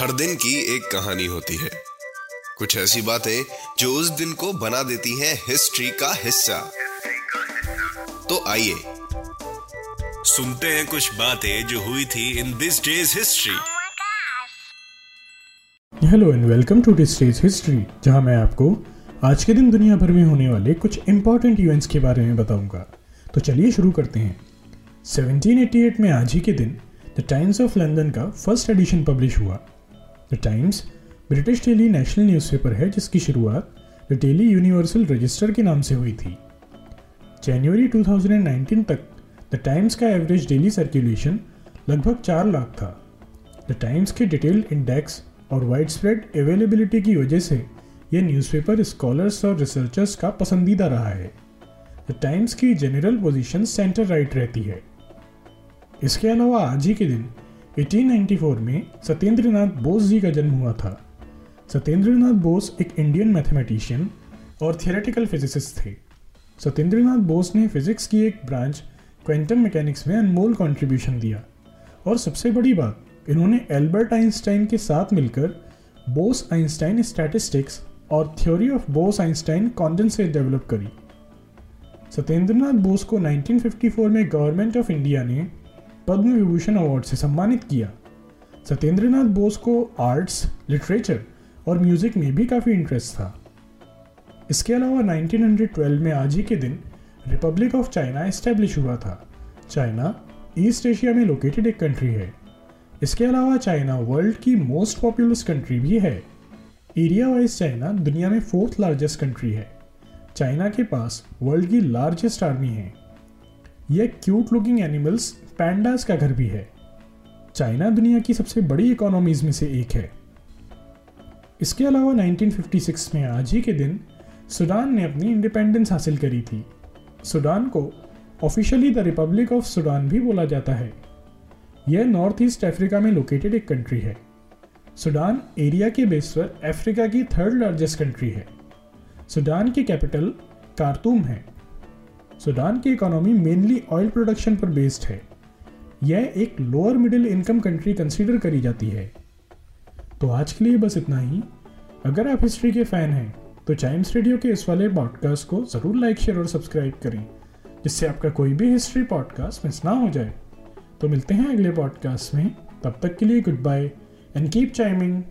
हर दिन की एक कहानी होती है। कुछ ऐसी बातें जो उस दिन को बना देती हैं हिस्ट्री का हिस्सा। तो आइए। सुनते हैं कुछ बातें जो हुई थी in this days history. Hello and welcome to this stage history जहाँ मैं आपको आज के दिन दुनिया भर में होने वाले कुछ इंपॉर्टेंट इवेंट्स के बारे में बताऊँगा। तो चलिए शुरू करते हैं। 1788 में आज ही के दिन द टाइम्स ऑफ़ लंदन का फ़र्स्ट एडिशन पब्लिश हुआ। Times British daily national newspaper है, जिसकी शुरुआत द डेली यूनिवर्सल रजिस्टर के नाम से हुई थी। जनवरी 2019 तक द टाइम्स का एवरेज डेली सर्कुलेशन लगभग चार लाख था। द टाइम्स के डिटेल्ड इंडेक्स और वाइड स्प्रेड अवेलेबिलिटी की वजह से यह न्यूज़पेपर स्कॉलर्स और रिसर्चर्स का पसंदीदा रहा है। द टाइम्स की जनरल पोजीशन सेंटर राइट रहती है। इसके अलावा आज ही के दिन 1894 में सत्येंद्रनाथ बोस जी का जन्म हुआ था। सत्येंद्रनाथ बोस एक इंडियन मैथमेटिशियन और थियोरेटिकल फिजिसिस्ट थे। सत्येंद्रनाथ बोस ने फिजिक्स की एक ब्रांच क्वांटम मैकेनिक्स में अनमोल कंट्रीब्यूशन दिया। और सबसे बड़ी बात, इन्होंने एल्बर्ट आइंस्टाइन के साथ मिलकर बोस आइंस्टाइन स्टैटिस्टिक्स और theory of Bose Einstein condensate develop करी। सत्येंद्रनाथ बोस को 1954 में गवर्नमेंट ऑफ़ इंडिया ने पद्म विभूषण अवार्ड से सम्मानित किया। सत्येंद्रनाथ बोस को आर्ट्स, लिटरेचर और म्यूज़िक में भी काफ़ी इंटरेस्ट था। इसके अलावा 1912 में आज ही के दिन रिपब्लिक ऑफ़ चाइना एस्टेब्लिश हुआ था। चाइना ईस्ट एशिया में लोकेटेड एक कंट्री है। इसके अलावा चाइना वर्ल्ड की मोस्ट पॉपुलस कंट्री भी है। एरिया वाइज चाइना दुनिया में फोर्थ लार्जेस्ट कंट्री है। चाइना के पास वर्ल्ड की लार्जेस्ट आर्मी है। यह क्यूट लुकिंग एनिमल्स पैंडास का घर भी है। चाइना दुनिया की सबसे बड़ी इकोनॉमीज में से एक है। इसके अलावा 1956 में आज ही के दिन सूडान ने अपनी इंडिपेंडेंस हासिल करी थी। सूडान को officially the republic of Sudan भी बोला जाता है। यह नॉर्थ ईस्ट अफ्रीका में लोकेटेड एक कंट्री है। सूडान एरिया के बेस पर अफ्रीका की थर्ड लार्जेस्ट कंट्री है। सूडान की कैपिटल कारतूम है। सूडान की इकोनॉमी मेनली ऑयल प्रोडक्शन पर बेस्ड है। यह एक lower middle income country consider करी जाती है। तो आज के लिए बस इतना ही। अगर आप हिस्ट्री के फ़ैन हैं तो चाइम्स रेडियो के इस वाले पॉडकास्ट को ज़रूर लाइक शेयर और सब्सक्राइब करें, जिससे आपका कोई भी हिस्ट्री पॉडकास्ट मिस ना हो जाए। तो मिलते हैं अगले पॉडकास्ट में। तब तक के लिए good bye and keep chiming